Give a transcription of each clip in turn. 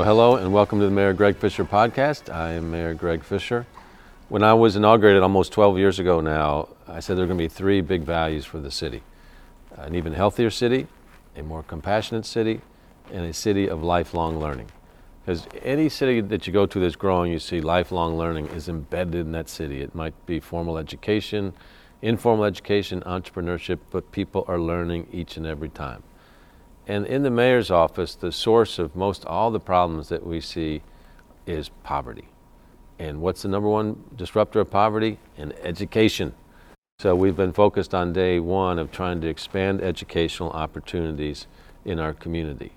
Well, hello and welcome to the Mayor Greg Fischer podcast. I am Mayor Greg Fischer. When I was inaugurated almost 12 years ago now, I said there are going to be three big values for the city an even healthier city, a more compassionate city, and a city of lifelong learning. Because any city that you go to that's growing, you see lifelong learning is embedded in that city. It might be formal education, informal education, entrepreneurship, but people are learning each and every time. And in the mayor's office, the source of most all the problems that we see is poverty. And what's the number one disruptor of poverty? In education. So we've been focused on day one of trying to expand educational opportunities in our community.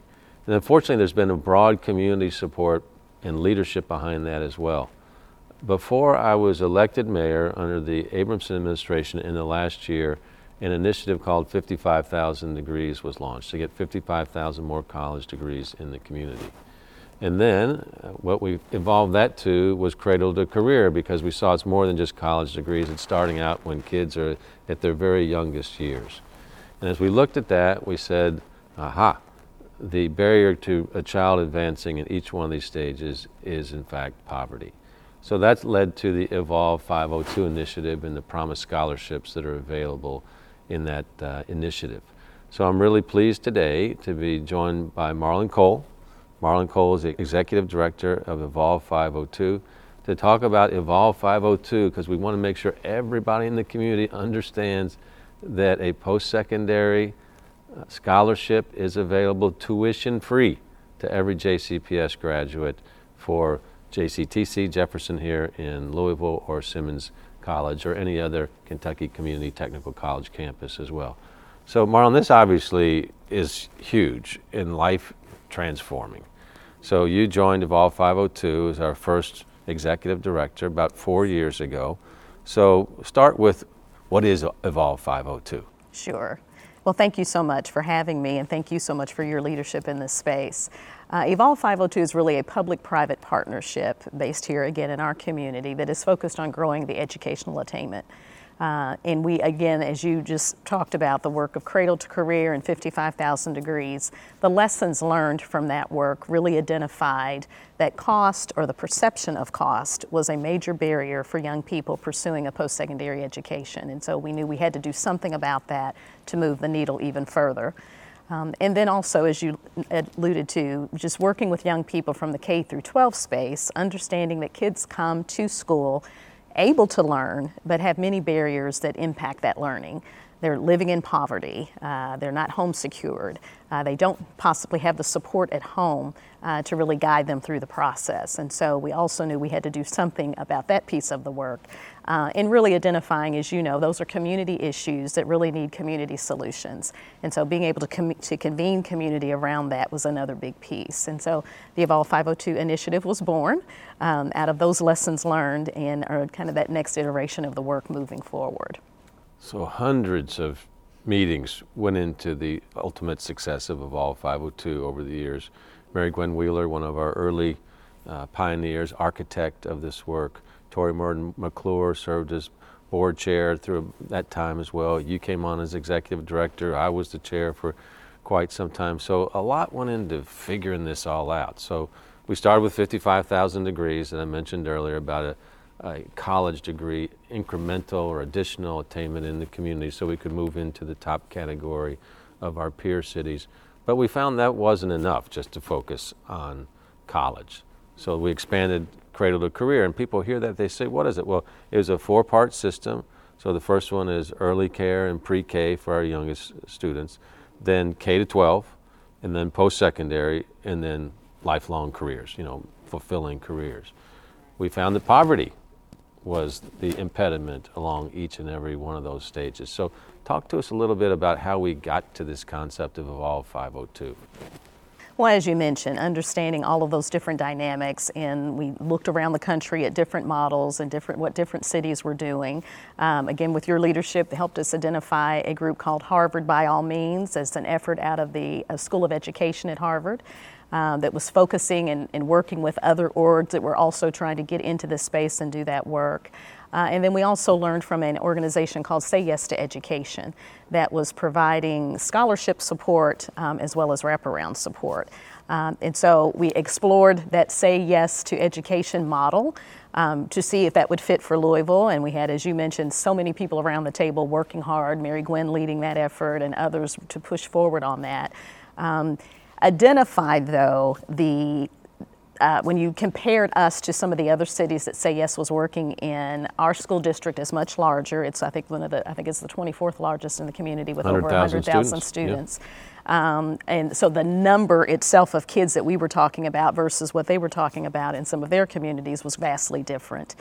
And unfortunately, there's been a broad community support and leadership behind that as well. Before I was elected mayor under the Abramson administration in the last year, an initiative called 55,000 Degrees was launched to get 55,000 more college degrees in the community. And then uh, what we evolved that to was cradle to career because we saw it's more than just college degrees. It's starting out when kids are at their very youngest years. And as we looked at that, we said, aha, the barrier to a child advancing in each one of these stages is in fact poverty. So that's led to the Evolve 502 initiative and the Promise scholarships that are available in that uh, initiative. So I'm really pleased today to be joined by Marland Cole. Marland Cole is the Executive Director of Evolve 502 to talk about Evolve 502 because we want to make sure everybody in the community understands that a post secondary uh, scholarship is available tuition free to every JCPS graduate for JCTC Jefferson here in Louisville or Simmons College or any other Kentucky Community Technical College campus as well. So, Marland, this obviously is huge in life transforming. So, you joined Evolve 502 as our first executive director about four years ago. So, start with what is Evolve 502? Sure. Well, thank you so much for having me, and thank you so much for your leadership in this space. Uh, Evolve 502 is really a public-private partnership based here again in our community that is focused on growing the educational attainment. Uh, and we, again, as you just talked about, the work of Cradle to Career and 55,000 Degrees, the lessons learned from that work really identified that cost or the perception of cost was a major barrier for young people pursuing a post secondary education. And so we knew we had to do something about that to move the needle even further. Um, and then also, as you alluded to, just working with young people from the K through 12 space, understanding that kids come to school able to learn, but have many barriers that impact that learning. They're living in poverty. Uh, they're not home secured. Uh, they don't possibly have the support at home uh, to really guide them through the process. And so we also knew we had to do something about that piece of the work. Uh, and really identifying, as you know, those are community issues that really need community solutions. And so being able to, com- to convene community around that was another big piece. And so the Evolve 502 initiative was born um, out of those lessons learned and are kind of that next iteration of the work moving forward. So hundreds of meetings went into the ultimate success of Evolve 502 over the years. Mary Gwen Wheeler, one of our early uh, pioneers, architect of this work. Tori Murden McClure served as board chair through that time as well. You came on as executive director. I was the chair for quite some time. So a lot went into figuring this all out. So we started with 55,000 degrees that I mentioned earlier about a a college degree, incremental or additional attainment in the community so we could move into the top category of our peer cities. But we found that wasn't enough just to focus on college. So we expanded Cradle to Career, and people hear that, they say, What is it? Well, it was a four part system. So the first one is early care and pre K for our youngest students, then K to 12, and then post secondary, and then lifelong careers, you know, fulfilling careers. We found that poverty was the impediment along each and every one of those stages. So, talk to us a little bit about how we got to this concept of Evolve 502. Well, as you mentioned, understanding all of those different dynamics, and we looked around the country at different models and different what different cities were doing. Um, again, with your leadership, helped us identify a group called Harvard by All Means as an effort out of the uh, School of Education at Harvard. Uh, that was focusing and, and, working with other orgs that were also trying to get into this space and do that work. Uh, and then we also learned from an organization called Say Yes to Education that was providing scholarship support um, as well as wraparound support. Um, and so we explored that Say Yes to Education model um, to see if that would fit for Louisville. And we had, as you mentioned, so many people around the table working hard, Mary Gwen leading that effort, and others to push forward on that. Um, identified, though, the uh, when you compared us to some of the other cities that Say Yes was working in, our school district is much larger. It's I think one of the I think it's the 24th largest in the community with over 100,000 students. students. Yeah. Um, and so the number itself of kids that we were talking about versus what they were talking about in some of their communities was vastly different.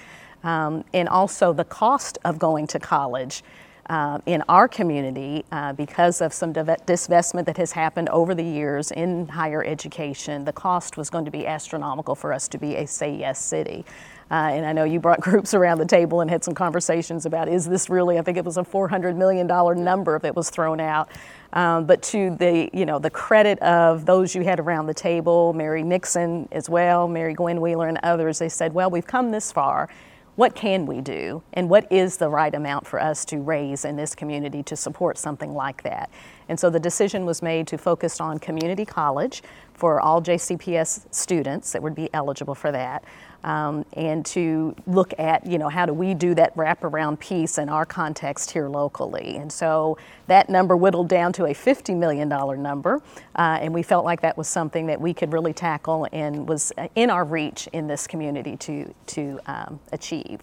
Um, and also the cost of going to college uh, in our community uh, because of some disinvestment that has happened over the years in higher education. The cost was going to be astronomical for us to be a say yes city. Uh, and I know you brought groups around the table and had some conversations about is this really? I think it was a 400 million dollar number that was thrown out. Um, but to the you know the credit of those you had around the table, Mary Nixon as well, Mary Gwen Wheeler and others, they said, well, we've come this far what can we do and what is the right amount for us to raise in this community to support something like that. And so the decision was made to focus on community college for all JCPS students that would be eligible for that um, and to look at, you know, how do we do that wraparound piece in our context here locally. And so that number whittled down to a $50 million number, uh, and we felt like that was something that we could really tackle and was in our reach in this community to, to um, achieve.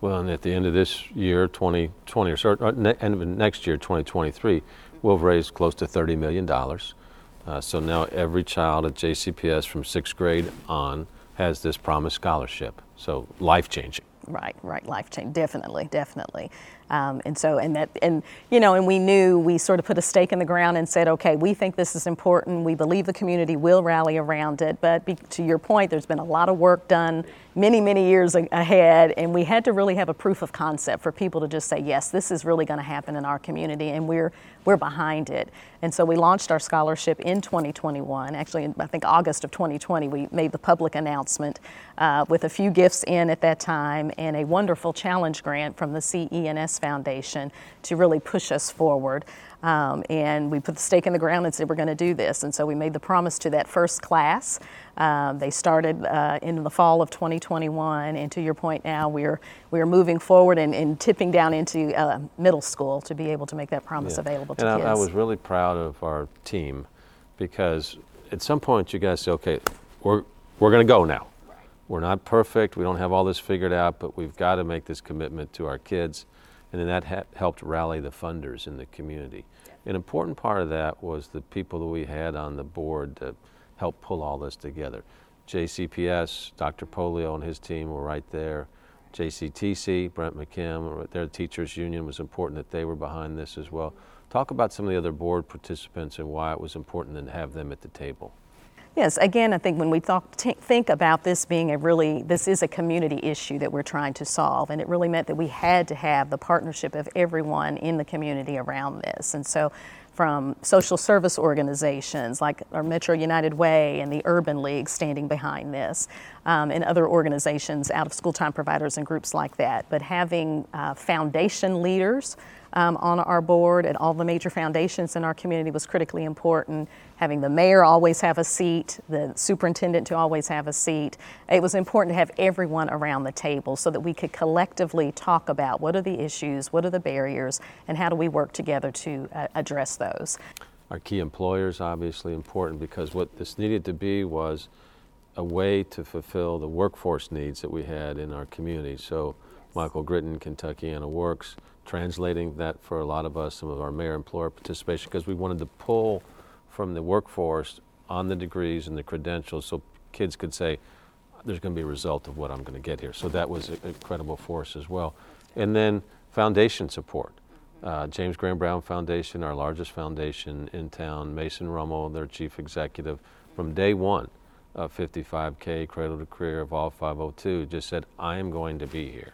Well, and at the end of this year, 2020, or, sorry, uh, ne- end of next year, 2023, we'll raised close to $30 million. Uh, so now every child at JCPS from sixth grade on has this promise scholarship. So life changing. Right, right, life change, definitely, definitely. Um, and so, and that, and you know, and we knew we sort of put a stake in the ground and said, okay, we think this is important. We believe the community will rally around it. But be, to your point, there's been a lot of work done many, many years ahead, and we had to really have a proof of concept for people to just say, yes, this is really going to happen in our community, and we're we're behind it. And so we launched our scholarship in 2021. Actually, in, I think August of 2020, we made the public announcement uh, with a few gifts in at that time and a wonderful challenge grant from the CENS Foundation to really push us forward. Um, and we put the stake in the ground and said we're going to do this. And so we made the promise to that first class. Um, they started uh, in the fall of 2021, and to your point now, we're we're moving forward and, and tipping down into uh, middle school to be able to make that promise yeah. available to and kids. I, I was really proud of our team because at some point you guys say, okay, we're we're going to go now. We're not perfect. We don't have all this figured out, but we've got to make this commitment to our kids and then that ha- helped rally the funders in the community. An important part of that was the people that we had on the board to help pull all this together. JCPS, Dr. Pollio and his team were right there. JCTC, Brent McKim, their teachers union was important that they were behind this as well. Talk about some of the other board participants and why it was important to have them at the table. Yes, again, I think when we think about this being a really, this is a community issue that we're trying to solve, and it really meant that we had to have the partnership of everyone in the community around this. And so, from social service organizations like our Metro United Way and the Urban League standing behind this, um, and other organizations, out of school time providers, and groups like that. But having uh, foundation leaders um, on our board and all the major foundations in our community was critically important. Having the mayor always have a seat, the superintendent to always have a seat. It was important to have everyone around the table so that we could collectively talk about what are the issues, what are the barriers, and how do we work together to uh, address those. Our key employers obviously important because what this needed to be was a way to fulfill the workforce needs that we had in our community. So Michael Gritton, Kentuckiana Works, translating that for a lot of us, some of our mayor employer participation, because we wanted to pull from the workforce on the degrees and the credentials so kids could say, there's going to be a result of what I'm going to get here. So that was an incredible force as well. And then foundation support. Uh, James Graham Brown Foundation, our largest foundation in town, Mason Rummel, their chief executive, from day one of 55K, Cradle to Career, Evolve 502, just said, I am going to be here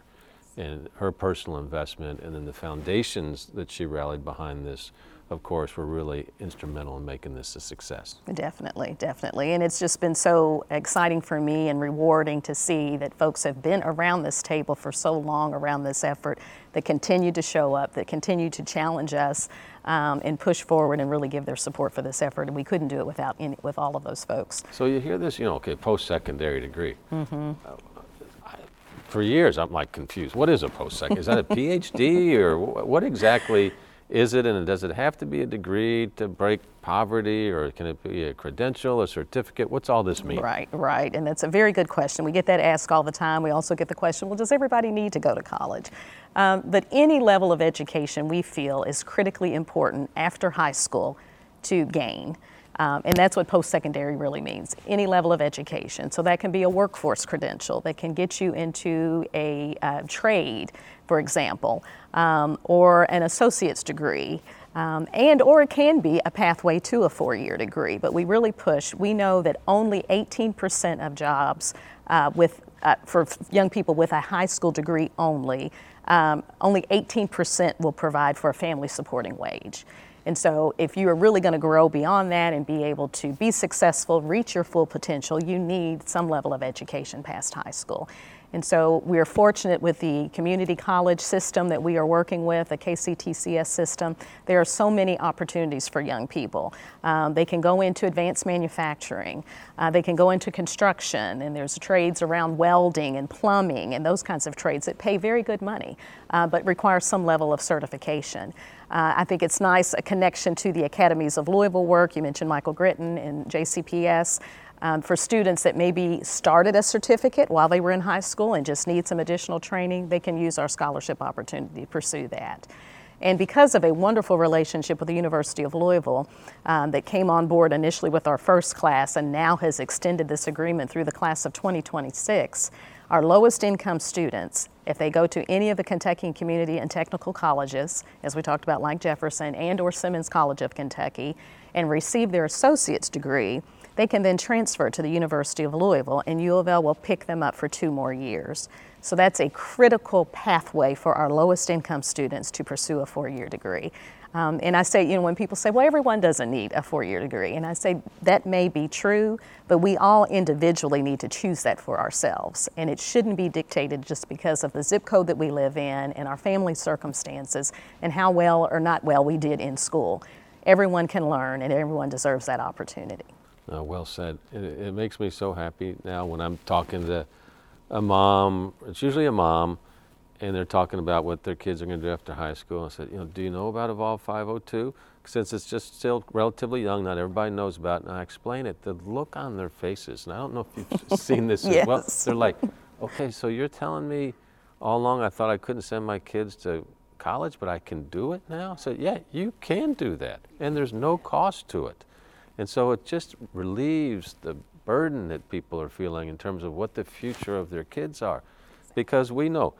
and her personal investment, and then the foundations that she rallied behind this of course, were really instrumental in making this a success. Definitely, definitely. And it's just been so exciting for me and rewarding to see that folks have been around this table for so long around this effort that continue to show up, that continue to challenge us um, and push forward and really give their support for this effort. And we couldn't do it without any, with all of those folks. So you hear this, you know, okay, post-secondary degree. Mm-hmm. For years, I'm like confused. What is a post-secondary? is that a PhD or what exactly? is it, and does it have to be a degree to break poverty, or can it be a credential, a certificate? What's all this mean? Right, right. And that's a very good question. We get that asked all the time. We also get the question well, does everybody need to go to college? Um, but any level of education we feel is critically important after high school to gain. Um, and that's what post secondary really means any level of education. So that can be a workforce credential that can get you into a uh, trade, for example, um, or an associate's degree. Um, and or it can be a pathway to a four-year degree but we really push we know that only 18% of jobs uh, with uh, for young people with a high school degree only um, only 18% will provide for a family supporting wage and so, if you are really going to grow beyond that and be able to be successful, reach your full potential, you need some level of education past high school. And so we are fortunate with the community college system that we are working with, the KCTCS system. There are so many opportunities for young people. Um, they can go into advanced manufacturing, uh, they can go into construction, and there's trades around welding and plumbing and those kinds of trades that pay very good money uh, but require some level of certification. Uh, I think it's nice a connection to the academies of Louisville work. You mentioned Michael Gritton and JCPS um, for students that maybe started a certificate while they were in high school and just need some additional training, they can use our scholarship opportunity to pursue that. And because of a wonderful relationship with the University of Louisville um, that came on board initially with our first class and now has extended this agreement through the class of 2026, our lowest income students, if they go to any of the Kentucky community and technical colleges, as we talked about like Jefferson and or Simmons College of Kentucky, and receive their associate's degree, they can then transfer to the University of Louisville, and U of L will pick them up for two more years. So that's a critical pathway for our lowest income students to pursue a four year degree. Um, and I say, you know, when people say, well, everyone doesn't need a four year degree, and I say that may be true, but we all individually need to choose that for ourselves. And it shouldn't be dictated just because of the zip code that we live in and our family circumstances and how well or not well we did in school. Everyone can learn, and everyone deserves that opportunity. Uh, well said. It, it, makes me so happy now when I'm talking to a mom. It's usually a mom, and they're talking about what their kids are going to do after high school. I said, you know, do you know about Evolve 502? Since it's just still relatively young, not everybody knows about it. And I explain it. The look on their faces, and I don't know if you've seen this yes. as well. They're like, okay, so you're telling me all along I thought I couldn't send my kids to college, but I can do it now? I said, yeah, you can do that, and there's no cost to it. And so it just relieves the burden that people are feeling in terms of what the future of their kids are. Because we know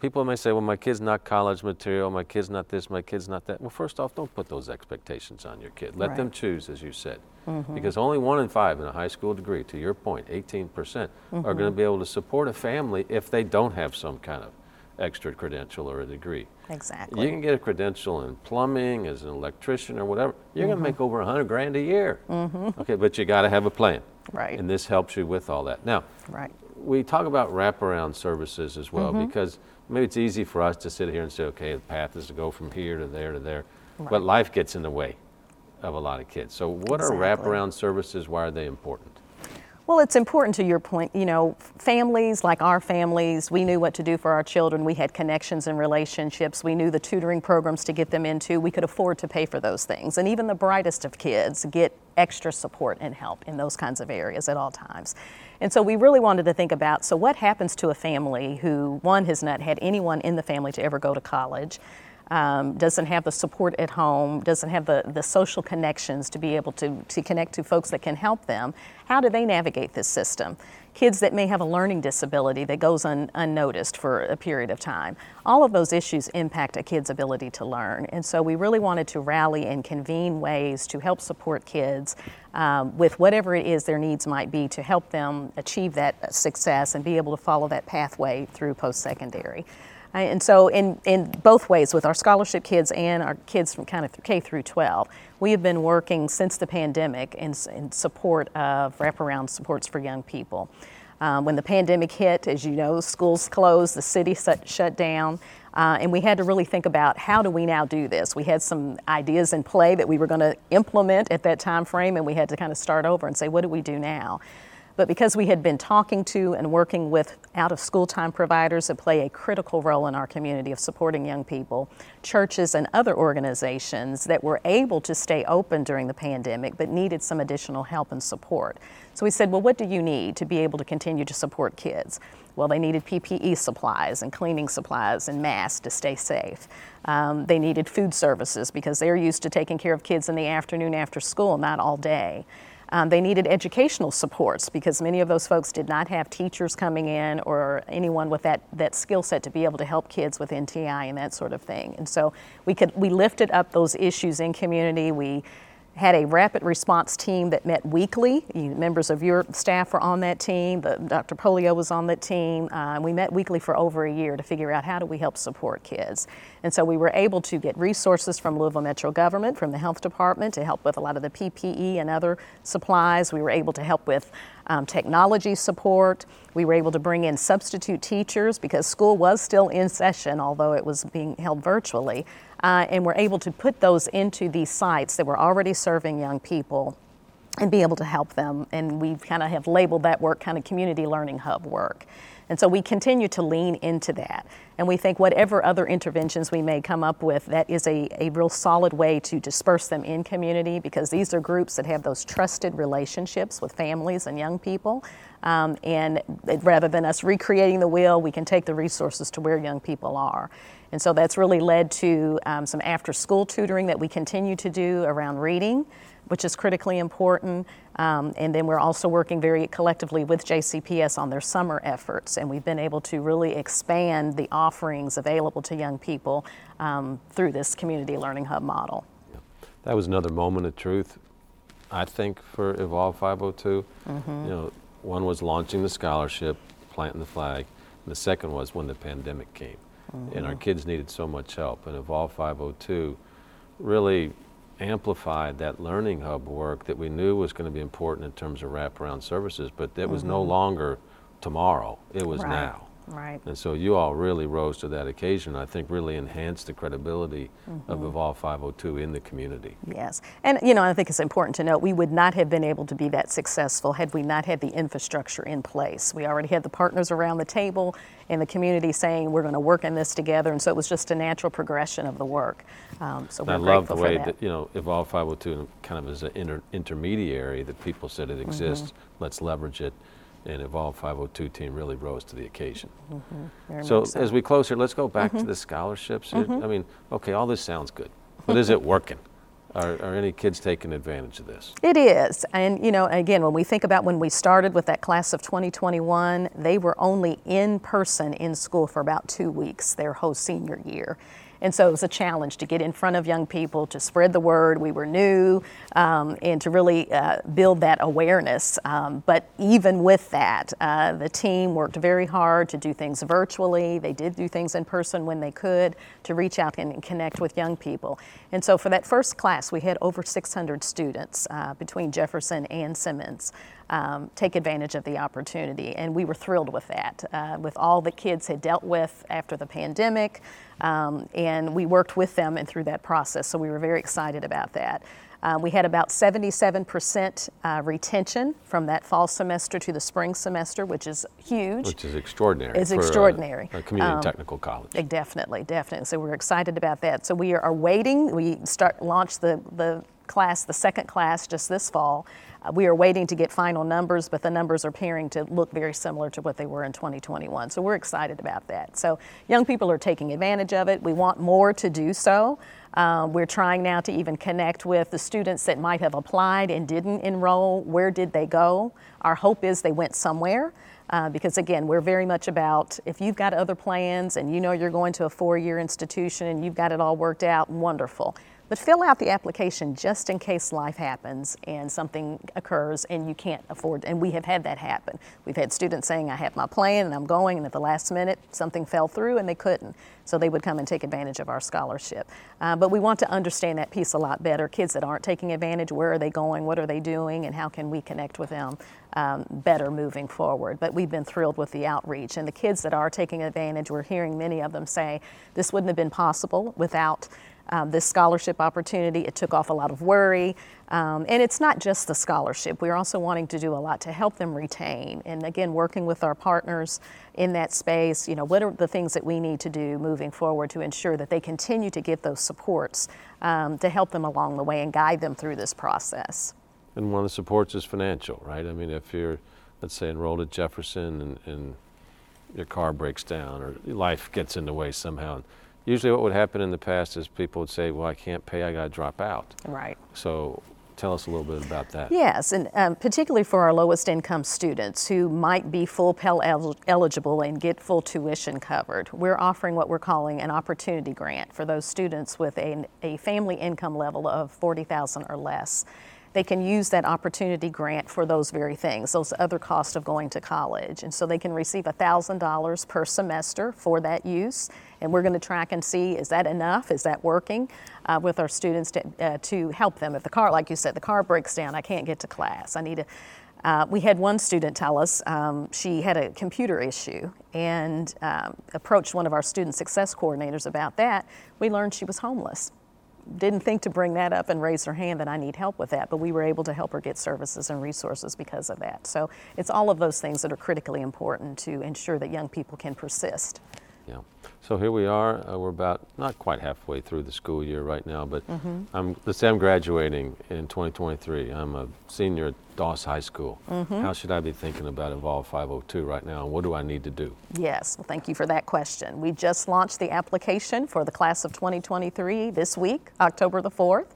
people may say, well, my kid's not college material, my kid's not this, my kid's not that. Well, first off, don't put those expectations on your kid. Let right. them choose, as you said. Mm-hmm. Because only one in five in a high school degree, to your point, 18%, percent mm hmm are going to be able to support a family if they don't have some kind of extra credential or a degree. Exactly. You can get a credential in plumbing as an electrician or whatever. You're mm-hmm. going to make over 100 grand a year. Mm-hmm. Okay, but you got to have a plan. Right. And this helps you with all that. Now, right. we talk about wraparound services as well mm-hmm. because maybe it's easy for us to sit here and say, okay, the path is to go from here to there to there. Right. But life gets in the way of a lot of kids. So, what exactly. are wraparound services? Why are they important? Well, it's important to your point. You know, families like our families, we knew what to do for our children. We had connections and relationships. We knew the tutoring programs to get them into. We could afford to pay for those things. And even the brightest of kids get extra support and help in those kinds of areas at all times. And so we really wanted to think about so, what happens to a family who, one, has not had anyone in the family to ever go to college? Um, doesn't have the support at home, doesn't have the, the social connections to be able to, to connect to folks that can help them, how do they navigate this system? Kids that may have a learning disability that goes un, unnoticed for a period of time. All of those issues impact a kid's ability to learn. And so we really wanted to rally and convene ways to help support kids um, with whatever it is their needs might be to help them achieve that success and be able to follow that pathway through post secondary. And so, in, in both ways, with our scholarship kids and our kids from kind of K through 12, we have been working since the pandemic in, in support of wraparound supports for young people. Um, when the pandemic hit, as you know, schools closed, the city shut, shut down, uh, and we had to really think about how do we now do this. We had some ideas in play that we were going to implement at that time frame, and we had to kind of start over and say, what do we do now? But because we had been talking to and working with out of school time providers that play a critical role in our community of supporting young people, churches and other organizations that were able to stay open during the pandemic but needed some additional help and support. So we said, well, what do you need to be able to continue to support kids? Well, they needed PPE supplies and cleaning supplies and masks to stay safe. Um, they needed food services because they're used to taking care of kids in the afternoon after school, not all day. Um, they needed educational supports because many of those folks did not have teachers coming in or anyone with that, that skill set to be able to help kids with NTI and that sort of thing. And so we could we lifted up those issues in community. We had a rapid response team that met weekly. Members of your staff were on that team. The, Dr. Pollio was on that team. Uh, we met weekly for over a year to figure out how do we help support kids. And so we were able to get resources from Louisville Metro Government, from the health department to help with a lot of the PPE and other supplies. We were able to help with um, technology support. We were able to bring in substitute teachers because school was still in session, although it was being held virtually uh, and we're able to put those into these sites that were already serving young people and be able to help them. And we kind of have labeled that work kind of community learning hub work. And so we continue to lean into that. And we think whatever other interventions we may come up with, that is a, a real solid way to disperse them in community because these are groups that have those trusted relationships with families and young people. Um, and rather than us recreating the wheel, we can take the resources to where young people are. And so that's really led to um, some after school tutoring that we continue to do around reading, which is critically important. Um, and then we're also working very collectively with JCPS on their summer efforts. And we've been able to really expand the offerings available to young people um, through this community learning hub model. That was another moment of truth, I think, for Evolve 502. Mm-hmm. You know, one was launching the scholarship, planting the flag, and the second was when the pandemic came mm-hmm. and our kids needed so much help. And Evolve 502 really amplified that learning hub work that we knew was going to be important in terms of wraparound services, but that was mm-hmm. no longer tomorrow, it was right. now. Right. And so you all really rose to that occasion. I think really enhanced the credibility mm-hmm. of Evolve 502 in the community. Yes. And, you know, I think it's important to note we would not have been able to be that successful had we not had the infrastructure in place. We already had the partners around the table and the community saying we're going to work in this together. And so it was just a natural progression of the work. Um, so we're I love the way that. that. you know, Evolve 502 kind of as an inter- intermediary that people said it exists. Mm-hmm. Let's leverage it and Evolve 502 team really rose to the occasion. Mm-hmm. So, so, as we close here, let's go back mm-hmm. to the scholarships. Mm-hmm. I mean, okay, all this sounds good, but is it working? Are, are, any kids taking advantage of this? It is. And, you know, again, when we think about when we started with that class of 2021, they were only in person in school for about two weeks their whole senior year. And so it was a challenge to get in front of young people, to spread the word. We were new, um, and to really uh, build that awareness. Um, but even with that, uh, the team worked very hard to do things virtually. They did do things in person when they could to reach out and connect with young people. And so for that first class, we had over 600 students uh, between Jefferson and Simmons. Um, take advantage of the opportunity. And we were thrilled with that, uh, with all the kids had dealt with after the pandemic. Um, and we worked with them and through that process, so we were very excited about that. Uh, we had about 77% uh, retention from that fall semester to the spring semester, which is huge. Which is extraordinary. It's extraordinary. A, a community um, technical college. Definitely, definitely. So we're excited about that. So we are waiting. We start launch the, the class, the second class, just this fall. We are waiting to get final numbers, but the numbers are appearing to look very similar to what they were in 2021. So we're excited about that. So young people are taking advantage of it. We want more to do so. Uh, we're trying now to even connect with the students that might have applied and didn't enroll. Where did they go? Our hope is they went somewhere. Uh, because again, we're very much about if you've got other plans and you know you're going to a four year institution and you've got it all worked out, wonderful But fill out the application just in case life happens and something occurs and you can't afford. And we have had that happen. We've had students saying, "I have my plan and I'm going," and at the last minute something fell through and they couldn't. So they would come and take advantage of our scholarship. Uh, but we want to understand that piece a lot better. Kids that aren't taking advantage, where are they going? What are they doing? And how can we connect with them um, better moving forward? But we've been thrilled with the outreach. And the kids that are taking advantage, we're hearing many of them say, this wouldn't have been possible without um, this scholarship opportunity. It took off a lot of worry. Um, and it's not just the scholarship. We're also wanting to do a lot to help them retain. And again, working with our partners in that space, you know, what are the things that we need to do moving forward to ensure that they continue to get those supports um, to help them along the way and guide them through this process. And one of the supports is financial, right? I mean, if you're, let's say, enrolled at Jefferson and, and your car breaks down or life gets in the way somehow, usually what would happen in the past is people would say, well, I can't pay, I got to drop out. Right. So tell us a little bit about that. Yes, and um, particularly for our lowest income students who might be full Pell el- eligible and get full tuition covered, we're offering what we're calling an opportunity grant for those students with a, a family income level of 40,000 or less they can use that opportunity grant for those very things, those other costs of going to college. And so they can receive $1,000 per semester for that use. And we're going to track and see is that enough? Is that working uh, with our students to, uh, to help them? If the car, like you said, the car breaks down, I can't get to class. I need to. Uh, we had one student tell us um, she had a computer issue and um, approached one of our student success coordinators about that. We learned she was homeless didn't think to bring that up and raise her hand that I need help with that, but we were able to help her get services and resources because of that. So it's all of those things that are critically important to ensure that young people can persist. Yeah. So here we are. Uh, we're about not quite halfway through the school year right now, but mm-hmm. I'm, let's say I'm graduating in 2023. I'm a senior at Doss High School. Mm-hmm. How should I be thinking about Evolve 502 right now, and what do I need to do? Yes, well, thank you for that question. We just launched the application for the class of 2023 this week, October the 4th.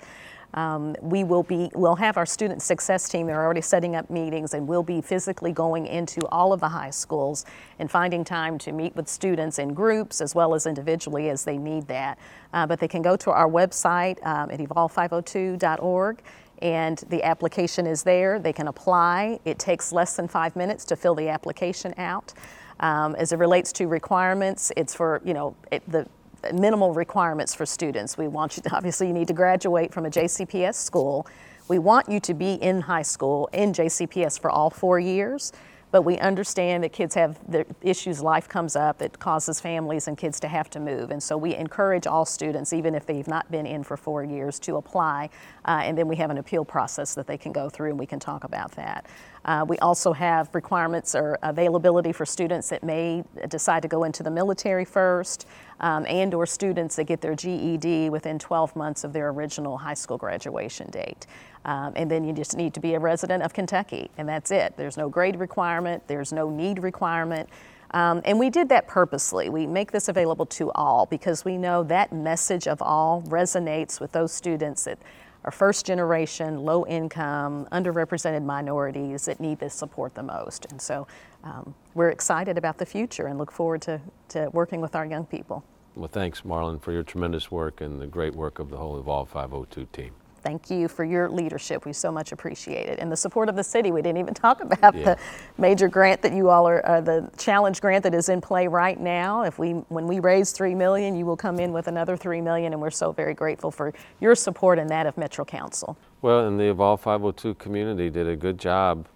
Um, we will be, we'll have our student success team. They're already setting up meetings, and we'll be physically going into all of the high schools and finding time to meet with students in groups as well as individually as they need that. Uh, but they can go to our website um, at evolve502.org and the application is there. They can apply. It takes less than five minutes to fill the application out. Um, as it relates to requirements, it's for you know it, the minimal requirements for students. We want you to, obviously, you need to graduate from a JCPS school. We want you to be in high school in JCPS for all four years but we understand that kids have the issues life comes up that causes families and kids to have to move. And so we encourage all students even if they've not been in for four years to apply uh, and then we have an appeal process that they can go through and we can talk about that uh, we also have requirements or availability for students that may decide to go into the military first um, and or students that get their GED within 12 months of their original high school graduation date. Um, and then you just need to be a resident of Kentucky, and that's it. There's no grade requirement, there's no need requirement. Um, and we did that purposely. We make this available to all because we know that message of all resonates with those students that are first generation, low income, underrepresented minorities that need this support the most. And so um, we're excited about the future and look forward to, to working with our young people. Well, thanks, Marland, for your tremendous work and the great work of the whole Evolve 502 team. Thank you for your leadership. We so much appreciate it. And the support of the city. We didn't even talk about yeah. the major grant that you all are, uh, the challenge grant that is in play right now. If we, when we raise three million, you will come in with another three million, and we're so very grateful for your support and that of Metro Council. Well, and the Evolve 502 community did a good job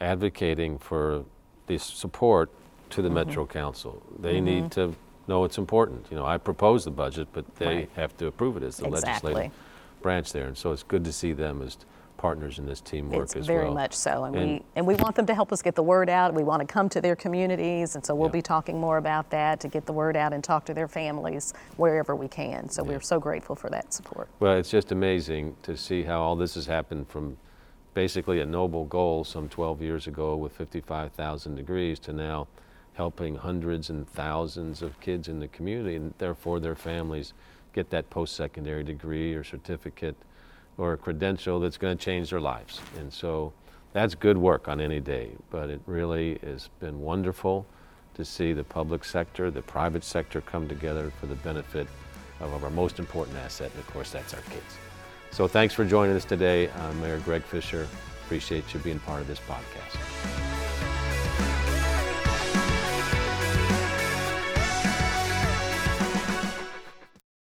advocating for the support to the mm-hmm. Metro Council. They mm-hmm. need to know it's important. You know, I propose the budget, but they right. have to approve it as the exactly. legislative branch there. And so it's good to see them as partners in this teamwork it's as very well. much so, and, and, we and we want them to help us get the word out. We want to come to their communities, and so we'll yeah. be talking more about that to get the word out and talk to their families wherever we can. So yeah. we're so grateful for that support. Well, it's just amazing to see how all this has happened from basically a noble goal some 12 years ago with 55,000 degrees to now helping hundreds and thousands of kids in the community and therefore their families get that post-secondary degree or certificate or a credential that's going to change their lives. And so that's good work on any day, but it really has been wonderful to see the public sector, the private sector come together for the benefit of our most important asset, and of course, that's our kids. So thanks for joining us today. I'm Mayor Greg Fischer. Appreciate you being part of this podcast.